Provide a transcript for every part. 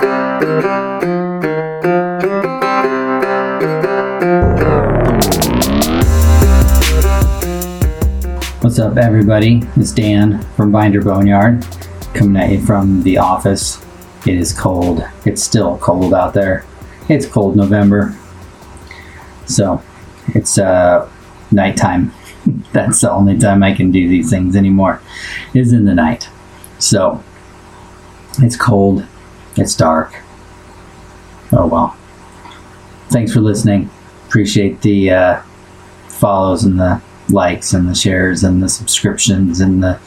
What's up, everybody? It's Dan from Binder Boneyard, coming at you from the office. It is cold. It's still cold out there. It's cold November. So, it's uh, nighttime. That's the only time I can do these things anymore, is in the night. So, it's cold. It's dark. Oh well. Thanks for listening. Appreciate the uh, follows and the likes and the shares and the subscriptions and the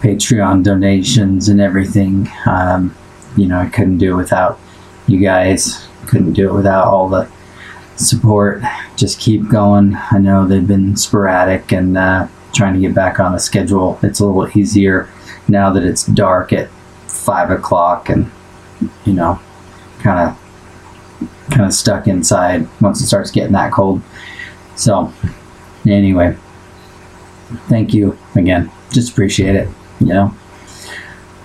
Patreon donations and everything. Um, you know, I couldn't do it without you guys. Couldn't do it without all the support. Just keep going. I know they've been sporadic and uh, trying to get back on the schedule. It's a little easier now that it's dark at five o'clock and you know, kind of kind of stuck inside once it starts getting that cold. So, anyway, thank you again. Just appreciate it, you know.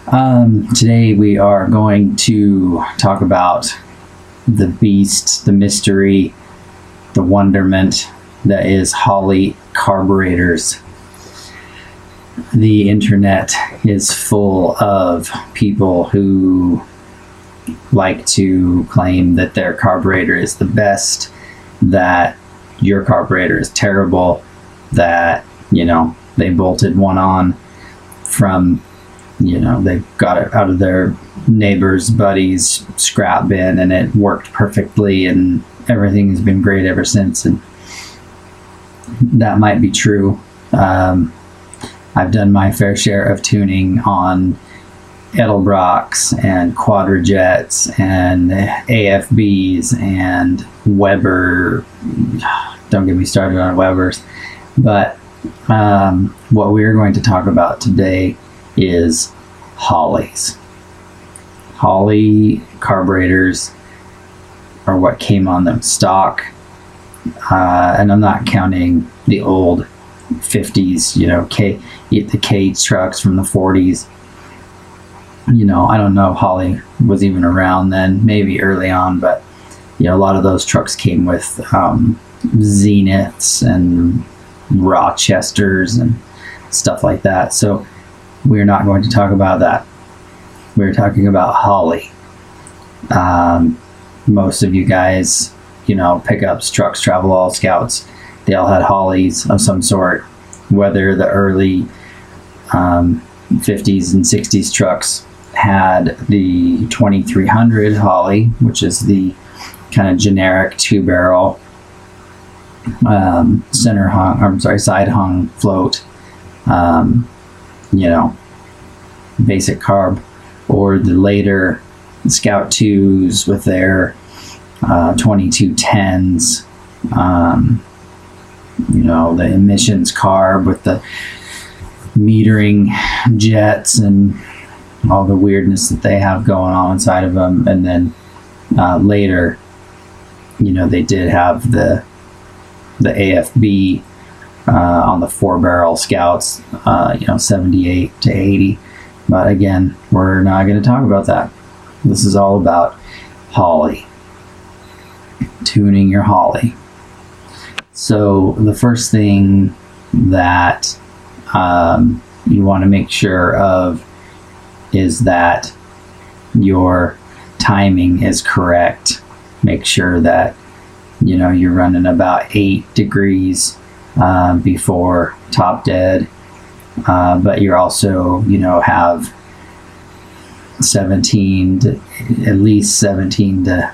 Um, today we are going to talk about the beast, the mystery, the wonderment that is Holley carburetors. The internet is full of people who like to claim that their carburetor is the best, that your carburetor is terrible, that, you know, they bolted one on from, you know, they got it out of their neighbor's buddy's scrap bin and it worked perfectly and everything has been great ever since. And that might be true. Um, I've done my fair share of tuning on Edelbrocks and Quadrajets and AFBs and Weber. Don't get me started on Webers. But um, what we're going to talk about today is Holleys. Holley carburetors are what came on them stock. Uh, and I'm not counting the old 50s, you know, K, the K trucks from the 40s you know, I don't know if Holley was even around then, maybe early on, but you know, a lot of those trucks came with um, Zeniths and Rochesters and stuff like that. So we're not going to talk about that. We're talking about Holley. Um, most of you guys, you know, pickups, trucks, Travelall scouts, they all had Holleys of some sort, whether the early um, 50s and 60s trucks had the 2300 Holley, which is the kind of generic two barrel um, center hung, I'm sorry, side hung float, um, you know, basic carb, or the later Scout 2s with their uh, 2210s, um, you know, the emissions carb with the metering jets and all the weirdness that they have going on inside of them. And then uh, later, you know, they did have the the AFB uh, on the four barrel scouts, uh, you know, 78 to 80. But again, we're not going to talk about that. This is all about Holley, tuning your Holley. So the first thing that um, you want to make sure of is that your timing is correct. Make sure that you know you're running about eight degrees uh, before top dead, uh, but you're also you know have 17 to, at least 17 to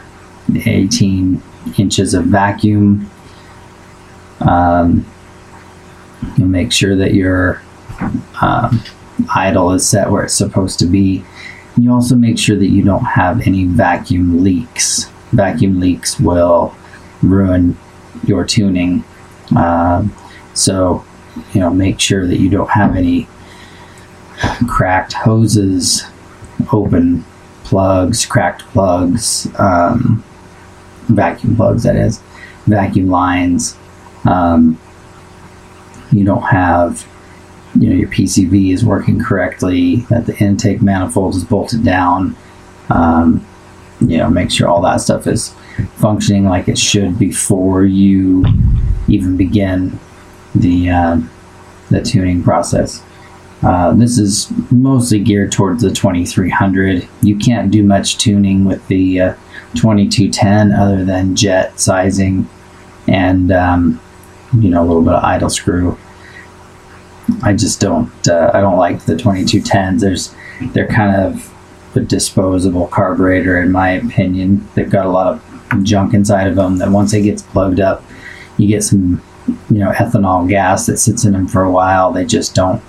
18 inches of vacuum. Um, make sure that your um, idle is set where it's supposed to be. And you also make sure that you don't have any vacuum leaks. Vacuum leaks will ruin your tuning. Um, so, you know, make sure that you don't have any cracked hoses, open plugs, cracked plugs, um, vacuum plugs, that is, vacuum lines. Um, you don't have you know your PCV is working correctly, that the intake manifold is bolted down. Um, you know make sure all that stuff is functioning like it should before you even begin the uh, the tuning process. Uh, this is mostly geared towards the 2300. You can't do much tuning with the uh, 2210 other than jet sizing and um, you know a little bit of idle screw. I just don't uh, I don't like the 2210s. There's they're kind of a disposable carburetor in my opinion. They've got a lot of junk inside of them that once it gets plugged up, you get some you know ethanol gas that sits in them for a while. They just don't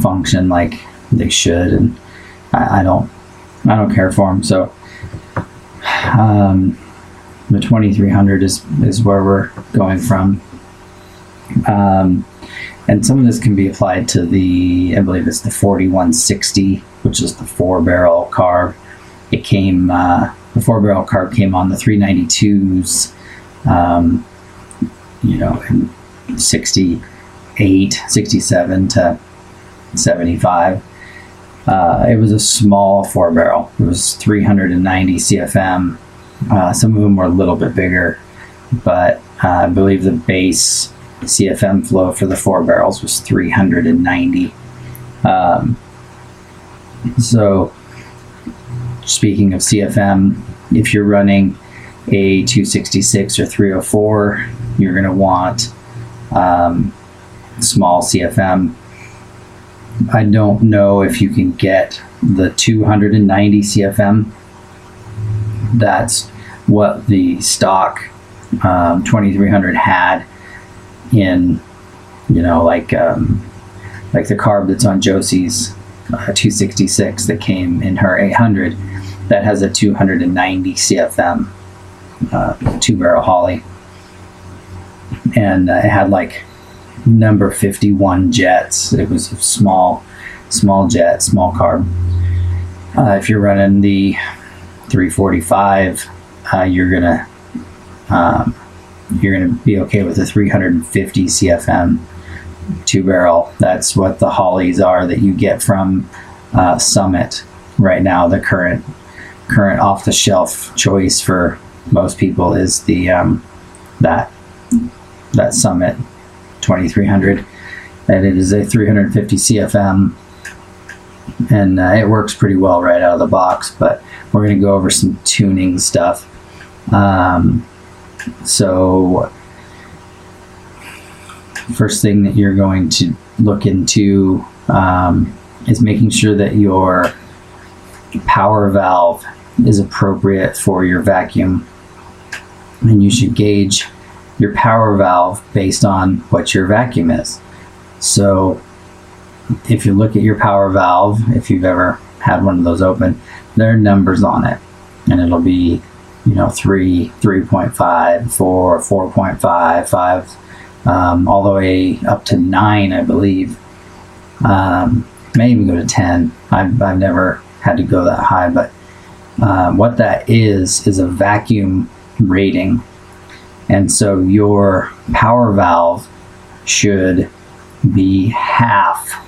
function like they should, and I, I don't I don't care for them. So um, the 2300 is is where we're going from. Um, and some of this can be applied to the I believe it's the 4160, which is the four barrel carb. It came uh, the four barrel carb came on the 392s. Um, you know, in 68, 67 to 75. Uh, it was a small four barrel. It was 390 CFM. Uh, some of them were a little bit bigger, but uh, I believe the base CFM flow for the four barrels was 390. Um, so, speaking of CFM, if you're running a 266 or 304, you're going to want um, small CFM. I don't know if you can get the 290 CFM. That's what the stock um, 2300 had in, you know, like um, like the carb that's on Josie's uh, 266 that came in her 800 that has a 290 CFM uh, two barrel Holley and uh, it had like number 51 jets. It was a small, small jet, small carb. Uh, if you're running the 345, uh, you're gonna um, you're gonna be okay with the 350 CFM two barrel. That's what the Holleys are that you get from uh, Summit right now. The current current off the shelf choice for most people is the um, that that Summit 2300, and it is a 350 CFM, and uh, it works pretty well right out of the box. But we're going to go over some tuning stuff. Um, so, first thing that you're going to look into um, is making sure that your power valve is appropriate for your vacuum, and you should gauge your power valve based on what your vacuum is. So if you look at your power valve, if you've ever had one of those open, there are numbers on it. And it'll be, you know, 3, 3.5, 4, 4.5, 5, um, all the way up to 9, I believe. Um, may even go to 10. I've, I've never had to go that high, but uh, what that is, is a vacuum rating and so your power valve should be half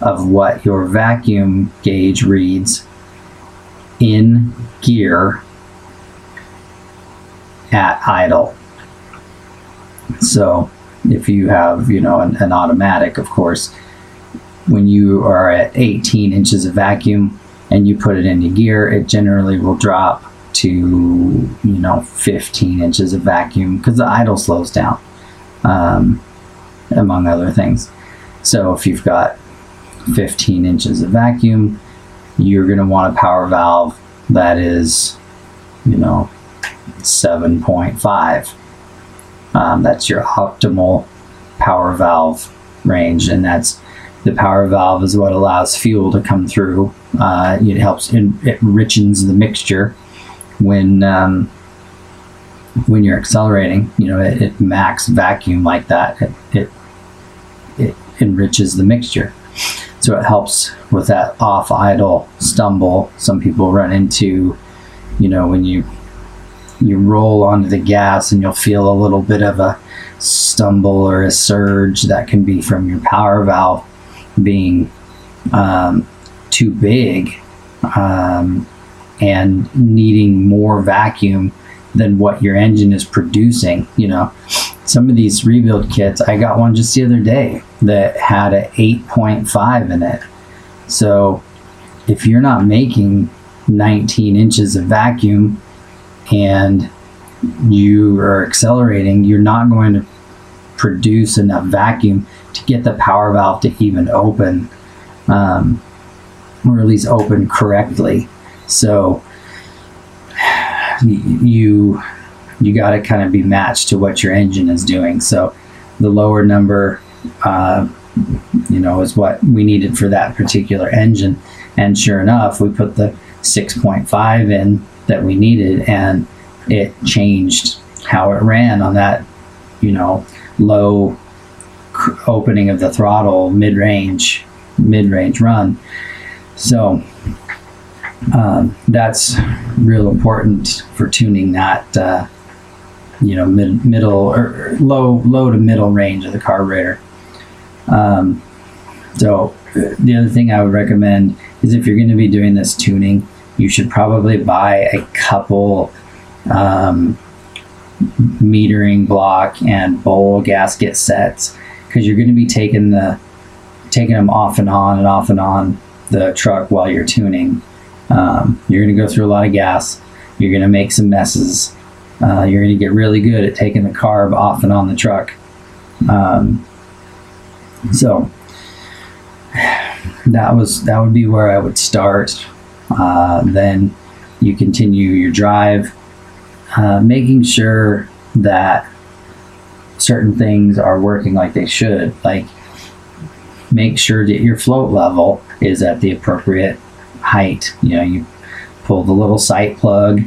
of what your vacuum gauge reads in gear at idle. So if you have, you know, an, an automatic, of course, when you are at 18 inches of vacuum and you put it into gear, it generally will drop to you know 15 inches of vacuum because the idle slows down um, among other things so if you've got 15 inches of vacuum you're going to want a power valve that is you know 7.5 um, that's your optimal power valve range and that's the power valve is what allows fuel to come through uh, it helps it enriches the mixture when um, when you're accelerating, you know, it, it max vacuum like that, it, it, it enriches the mixture. So it helps with that off idle stumble. Some people run into, you know, when you you roll onto the gas and you'll feel a little bit of a stumble or a surge that can be from your power valve being um, too big um, and needing more vacuum than what your engine is producing. You know, some of these rebuild kits, I got one just the other day that had a 8.5 in it. So if you're not making 19 inches of vacuum and you are accelerating, you're not going to produce enough vacuum to get the power valve to even open, um, or at least open correctly. So you you got to kind of be matched to what your engine is doing. So the lower number, uh, you know, is what we needed for that particular engine. And sure enough, we put the 6.5 in that we needed, and it changed how it ran on that, you know, low opening of the throttle, mid range, mid range run. So um, that's real important for tuning that uh, you know mid, middle or low low to middle range of the carburetor. Um, so the other thing I would recommend is if you're going to be doing this tuning, you should probably buy a couple um, metering block and bowl gasket sets because you're going to be taking the taking them off and on and off and on the truck while you're tuning. Um, you're going to go through a lot of gas. You're going to make some messes. Uh, you're going to get really good at taking the carb off and on the truck. Um, so that was that would be where I would start. Uh, then you continue your drive, uh, making sure that certain things are working like they should. Like make sure that your float level is at the appropriate height. You know, you pull the little sight plug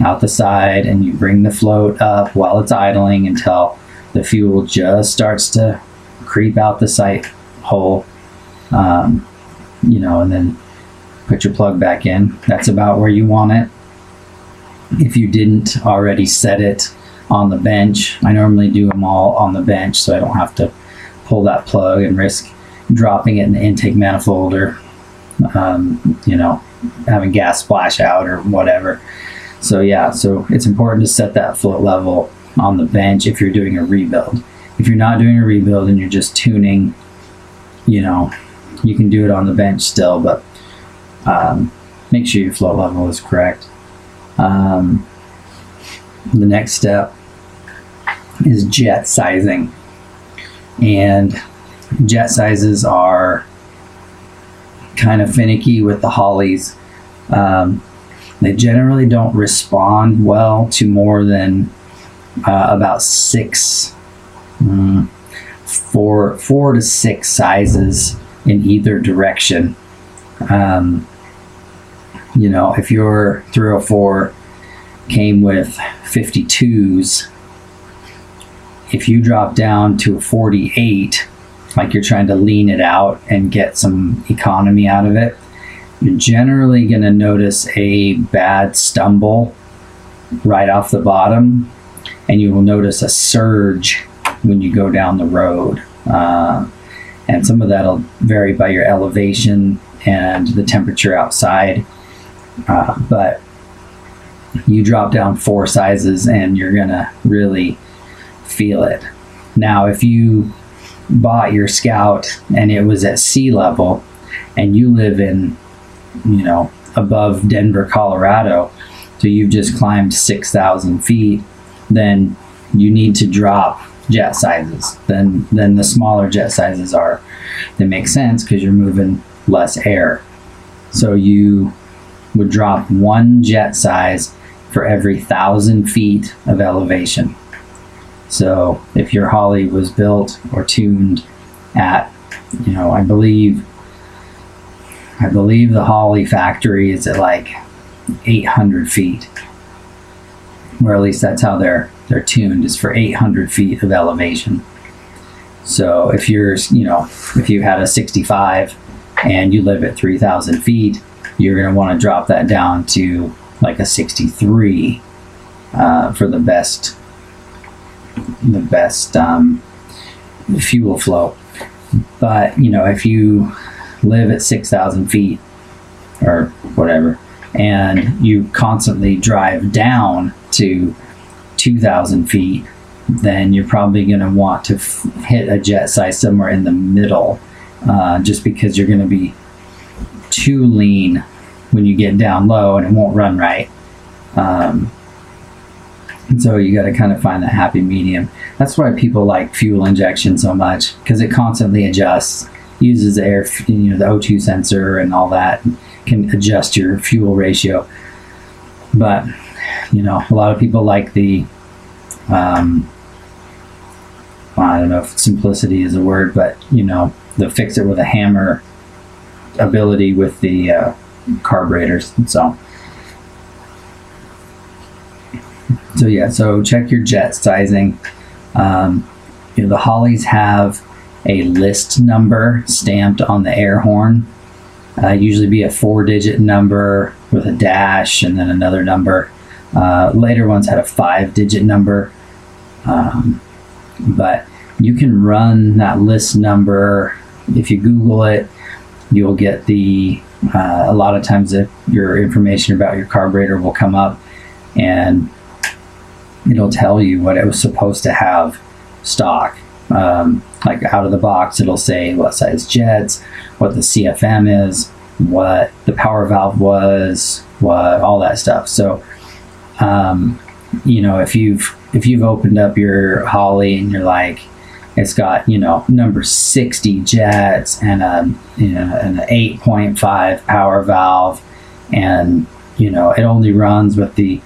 out the side and you bring the float up while it's idling until the fuel just starts to creep out the sight hole. Um, you know, and then put your plug back in. That's about where you want it. If you didn't already set it on the bench, I normally do them all on the bench so I don't have to pull that plug and risk dropping it in the intake manifold or um, you know, having gas splash out or whatever. So yeah, so it's important to set that float level on the bench if you're doing a rebuild. If you're not doing a rebuild and you're just tuning, you know, you can do it on the bench still, but um, make sure your float level is correct. Um, the next step is jet sizing, and jet sizes are kind of finicky with the Holleys. Um, they generally don't respond well to more than uh, about six, um, four, four to six sizes in either direction. Um, you know, if your 304 came with 52s, if you drop down to a 48, like you're trying to lean it out and get some economy out of it, you're generally going to notice a bad stumble right off the bottom, and you will notice a surge when you go down the road. Uh, and some of that'll vary by your elevation and the temperature outside. Uh, but you drop down four sizes and you're to really feel it. Now, if you bought your scout and it was at sea level and you live in you know above denver colorado so you've just climbed 6000 feet then you need to drop jet sizes then then the smaller jet sizes are that make sense because you're moving less air so you would drop one jet size for every thousand feet of elevation so if your Holley was built or tuned at, you know, I believe, I believe the Holley factory is at like 800 feet, or at least that's how they're they're tuned is for 800 feet of elevation. So if you're, you know, if you had a 65 and you live at 3,000 feet, you're going to want to drop that down to like a 63 uh, for the best the best um, fuel flow. But you know, if you live at six thousand feet or whatever, and you constantly drive down to 2,000 feet, then you're probably going to want to f- hit a jet size somewhere in the middle, uh, just because you're going to be too lean when you get down low and it won't run right. Um, and so you got to kind of find that happy medium. That's why people like fuel injection so much because it constantly adjusts, uses the air, you know, the O2 sensor and all that, can adjust your fuel ratio. But you know, a lot of people like the, um, I don't know if simplicity is a word, but you know, the fix it with a hammer ability with the uh, carburetors. So. So yeah, so check your jet sizing. Um, you know, the Holleys have a list number stamped on the air horn. Uh, usually be a four-digit number with a dash and then another number. Uh, later ones had a five-digit number, um, but you can run that list number if you Google it. You'll get the uh, a lot of times if your information about your carburetor will come up and it'll tell you what it was supposed to have stock. Um, like out of the box, it'll say what size jets, what the CFM is, what the power valve was, what all that stuff. So, um, you know, if you've if you've opened up your Holley and you're like, it's got you know number 60 jets and a you know an 8.5 power valve, and you know it only runs with the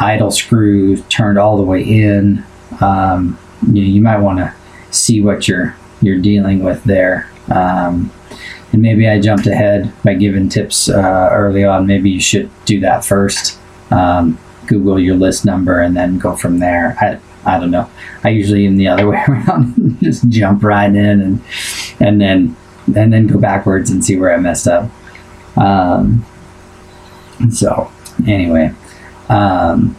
idle screw turned all the way in. Um, you, you might want to see what you're you're dealing with there. Um, and maybe I jumped ahead by giving tips uh, early on. Maybe you should do that first. Um, Google your list number and then go from there. I, I don't know. I usually am the other way around. Just jump right in and and then and then go backwards and see where I messed up. Um, so anyway, um,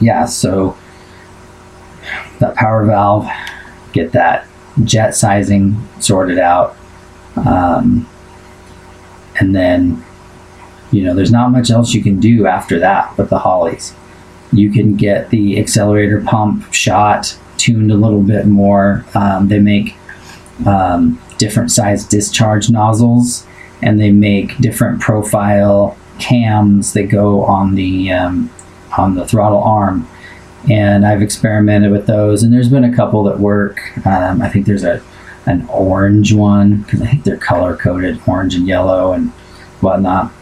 yeah, so that power valve, get that jet sizing sorted out. Um, and then, you know, there's not much else you can do after that with the Holleys. You can get the accelerator pump shot tuned a little bit more. Um, they make um, different size discharge nozzles and they make different profile cams that go on the um, on the throttle arm. And I've experimented with those and there's been a couple that work. Um, I think there's a an orange one because I think they're color coded orange and yellow and whatnot.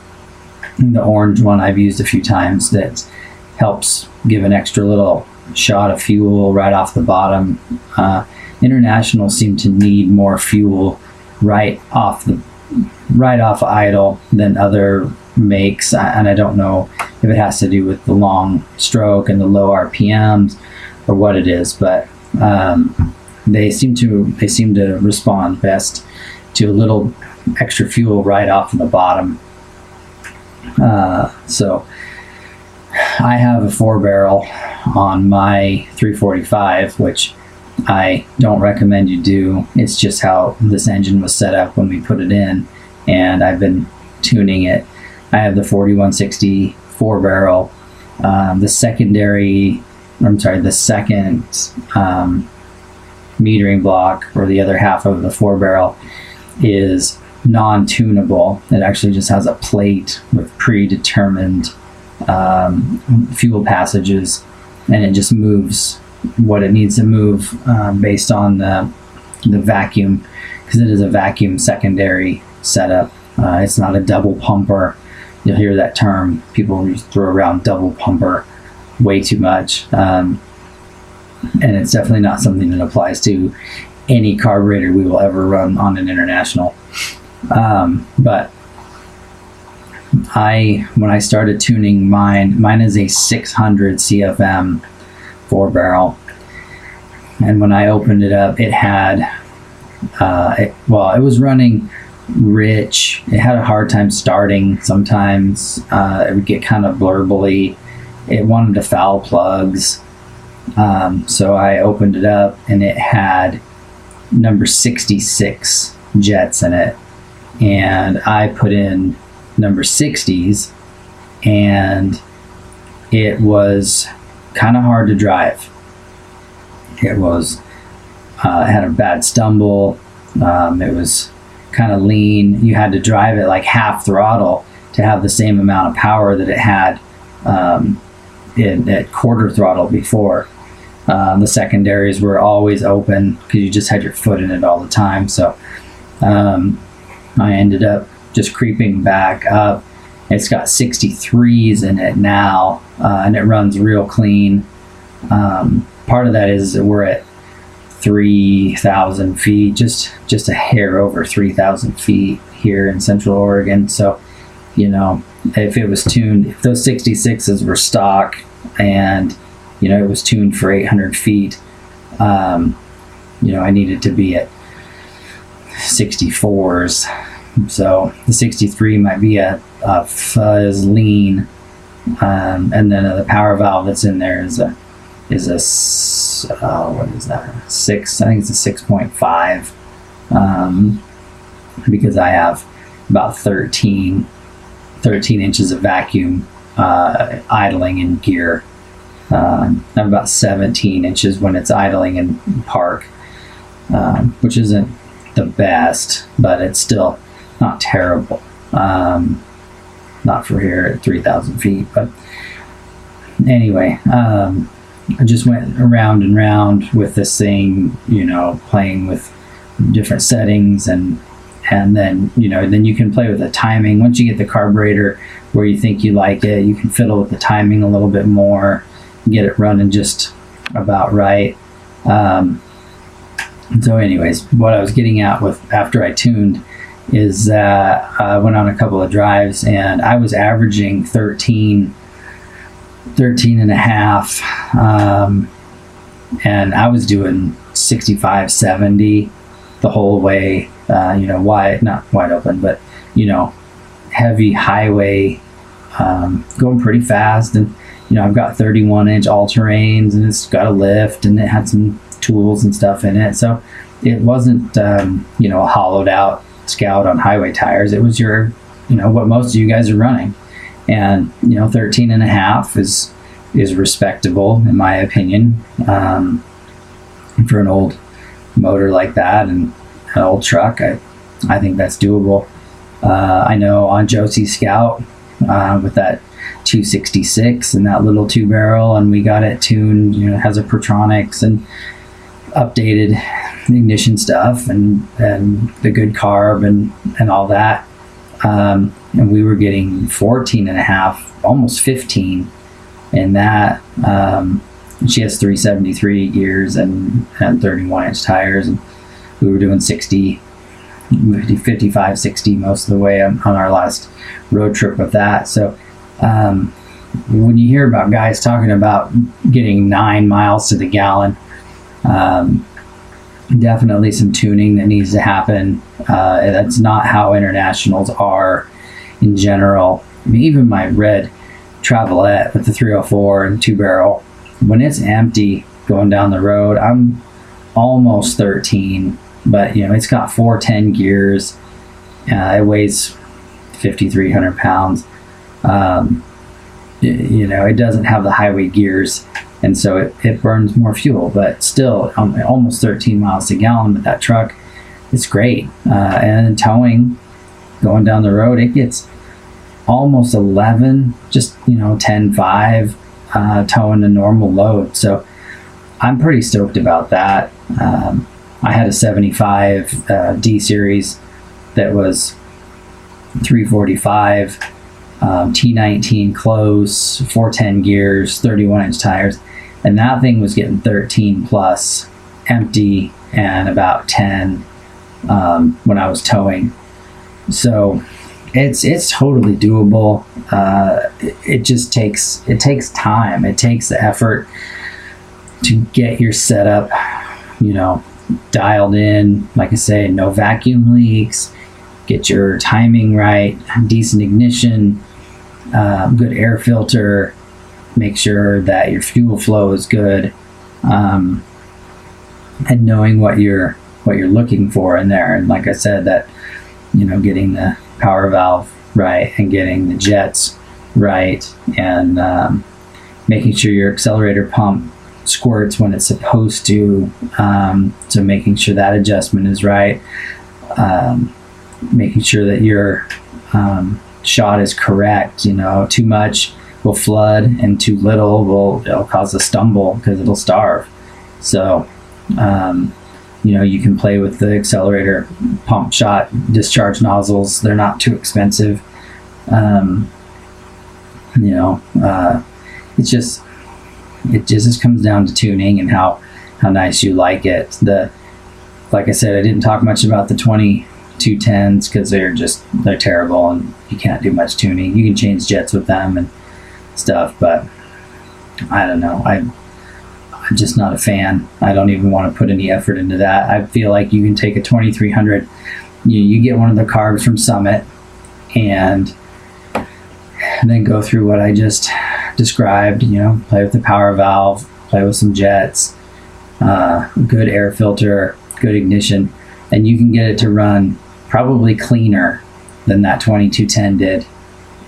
The orange one I've used a few times that helps give an extra little shot of fuel right off the bottom uh, international seem to need more fuel right off the right off idle than other makes, and I don't know if it has to do with the long stroke and the low RPMs or what it is, but um, they seem to they seem to respond best to a little extra fuel right off in the bottom. Uh, so I have a four barrel on my 345, which I don't recommend you do. It's just how this engine was set up when we put it in, and I've been tuning it I have the 4160 four barrel. Um, the secondary, I'm sorry, the second um, metering block or the other half of the four barrel is non tunable. It actually just has a plate with predetermined um, fuel passages and it just moves what it needs to move um, based on the, the vacuum because it is a vacuum secondary setup. Uh, it's not a double pumper you'll hear that term. People throw around double pumper way too much. Um, and it's definitely not something that applies to any carburetor we will ever run on an international. Um, but I, when I started tuning mine, mine is a 600 CFM four barrel. And when I opened it up, it had, uh, it, well, it was running rich. It had a hard time starting sometimes. Uh, it would get kind of blurbly. It wanted to foul plugs. Um, so I opened it up and it had number 66 jets in it. And I put in number 60s, and it was kind of hard to drive. It was uh, had a bad stumble. Um, it was kind of lean. You had to drive it like half throttle to have the same amount of power that it had um, in, at quarter throttle before. Um, the secondaries were always open because you just had your foot in it all the time. So um, I ended up just creeping back up. It's got 63s in it now, uh, and it runs real clean. Um, part of that is we're at 3,000 feet, just just a hair over 3,000 feet here in Central Oregon. So, you know, if it was tuned, if those 66s were stock and, you know, it was tuned for 800 feet, um, you know, I needed to be at 64s. So the 63 might be a, a fuzz lean. Um, and then the power valve that's in there is a is a uh, what is that six? I think it's a six point five, um, because I have about 13, 13 inches of vacuum uh, idling in gear. Um, I'm about 17 inches when it's idling in park, um, which isn't the best, but it's still not terrible. Um, not for here at 3,000 feet, but anyway, um, I just went around and round with this thing, you know, playing with different settings and and then you know then you can play with the timing once you get the carburetor where you think you like it you can fiddle with the timing a little bit more get it running just about right um, so anyways what i was getting at with after i tuned is that i went on a couple of drives and i was averaging 13 13 and a half. Um, and I was doing 65, 70 the whole way, uh, you know, wide, not wide open, but, you know, heavy highway, um, going pretty fast. And, you know, I've got 31 inch all terrains and it's got a lift and it had some tools and stuff in it. So it wasn't, um, you know, hollowed out scout on highway tires. It was your, you know, what most of you guys are running. And you know 13 and a half is is respectable in my opinion um, for an old motor like that and an old truck. I i think that's doable. Uh, i know on josie scout uh, with that 266 and that little two barrel and we got it tuned you know it has a Pertronix and updated ignition stuff and and the good carb and and all that um, and we were getting 14 and a half, almost 15 and that. Um, she has 373 gears and, and 31 inch tires, and we were doing 60, 55, 60 most of the way on, on our last road trip with that. So, um, when you hear about guys talking about getting nine miles to the gallon, um, definitely some tuning that needs to happen. Uh, that's not how internationals are in general. I mean, even my red Travelette with the 304 and two barrel, when it's empty going down the road, I'm almost 13, but you know, it's got 410 gears. Uh, it weighs 5,300 pounds. Um, you know, it doesn't have the highway gears, and so it, it burns more fuel, but still um, almost 13 miles to gallon with that truck. It's great. Uh, and towing, going down the road, it gets almost 11, just, you know, 10, 5, uh, towing a normal load. So I'm pretty stoked about that. Um, I had a 75 uh, D series that was 345, um, T19 close, 410 gears, 31 inch tires, and that thing was getting 13 plus empty and about 10 um, when I was towing. So it's it's totally doable. Uh, it, it just takes it takes time. It takes the effort to get your setup, you know, dialed in. Like I say, no vacuum leaks. Get your timing right. Decent ignition. Uh, good air filter. Make sure that your fuel flow is good. Um, and knowing what you're what you're looking for in there. And like I said, that you know, getting the power valve right and getting the jets right and um, making sure your accelerator pump squirts when it's supposed to. Um, so making sure that adjustment is right. Um, making sure that your um, shot is correct. You know, too much will flood and too little will it'll cause a stumble because it'll starve. So, um, you know, you can play with the accelerator pump shot discharge nozzles. They're not too expensive. Um, you know, uh, it's just it just comes down to tuning and how how nice you like it. The like I said, I didn't talk much about the twenty two tens because they're just they're terrible and you can't do much tuning. You can change jets with them and stuff, but I don't know. I I'm just not a fan. I don't even want to put any effort into that. I feel like you can take a 2300, you, you get one of the carbs from Summit, and then go through what I just described. You know, play with the power valve, play with some jets, uh, good air filter, good ignition, and you can get it to run probably cleaner than that 2210 did,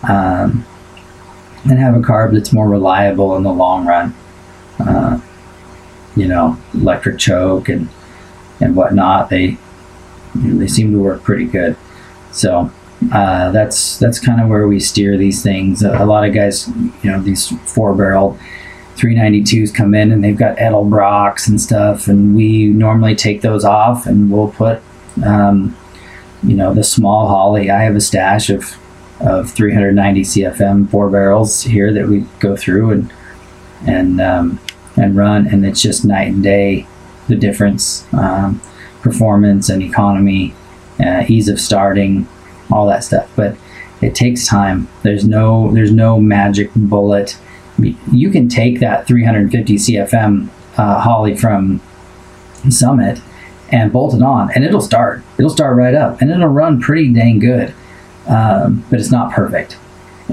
um, and have a carb that's more reliable in the long run. Uh, you know, electric choke and and whatnot. They they seem to work pretty good. So uh, that's that's kind of where we steer these things. A, a, lot of guys, you know, these four barrel 392s come in and they've got Edelbrock's and stuff, and we normally take those off and we'll put, um, you know, the small Holley. I have a stash of of 390 CFM four barrels here that we go through and and um, and run, and it's just night and day the difference, um, performance and economy, uh, ease of starting, all that stuff. But it takes time. There's no there's no magic bullet. You can take that 350 CFM uh, Holley from Summit and bolt it on, and it'll start. It'll start right up, and it'll run pretty dang good. Um, but it's not perfect.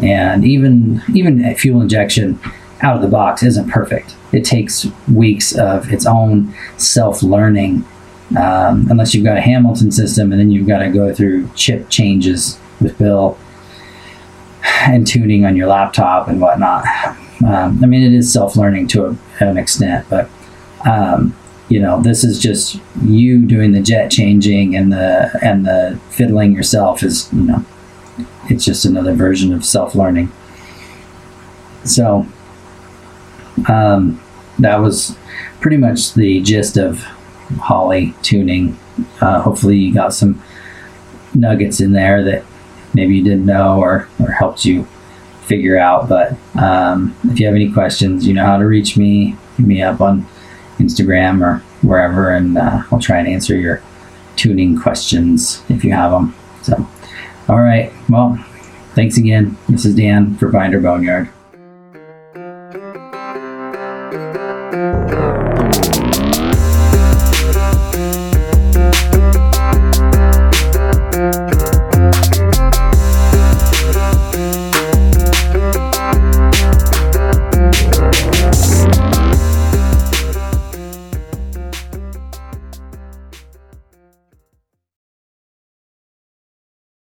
And even even fuel injection out of the box isn't perfect. It takes weeks of its own self learning, um, unless you've got a Hamilton system and then you've got to go through chip changes with Bill and tuning on your laptop and whatnot. Um, I mean, it is self learning to a, an extent, but um, you know, this is just you doing the jet changing and the and the fiddling yourself is you know, it's just another version of self learning. So um, that was pretty much the gist of Holley tuning. Uh, hopefully, you got some nuggets in there that maybe you didn't know or, or helped you figure out. But um, if you have any questions, you know how to reach me. Hit me up on Instagram or wherever, and uh, I'll try and answer your tuning questions if you have them. So, all right. Well, thanks again. This is Dan for Binder Boneyard.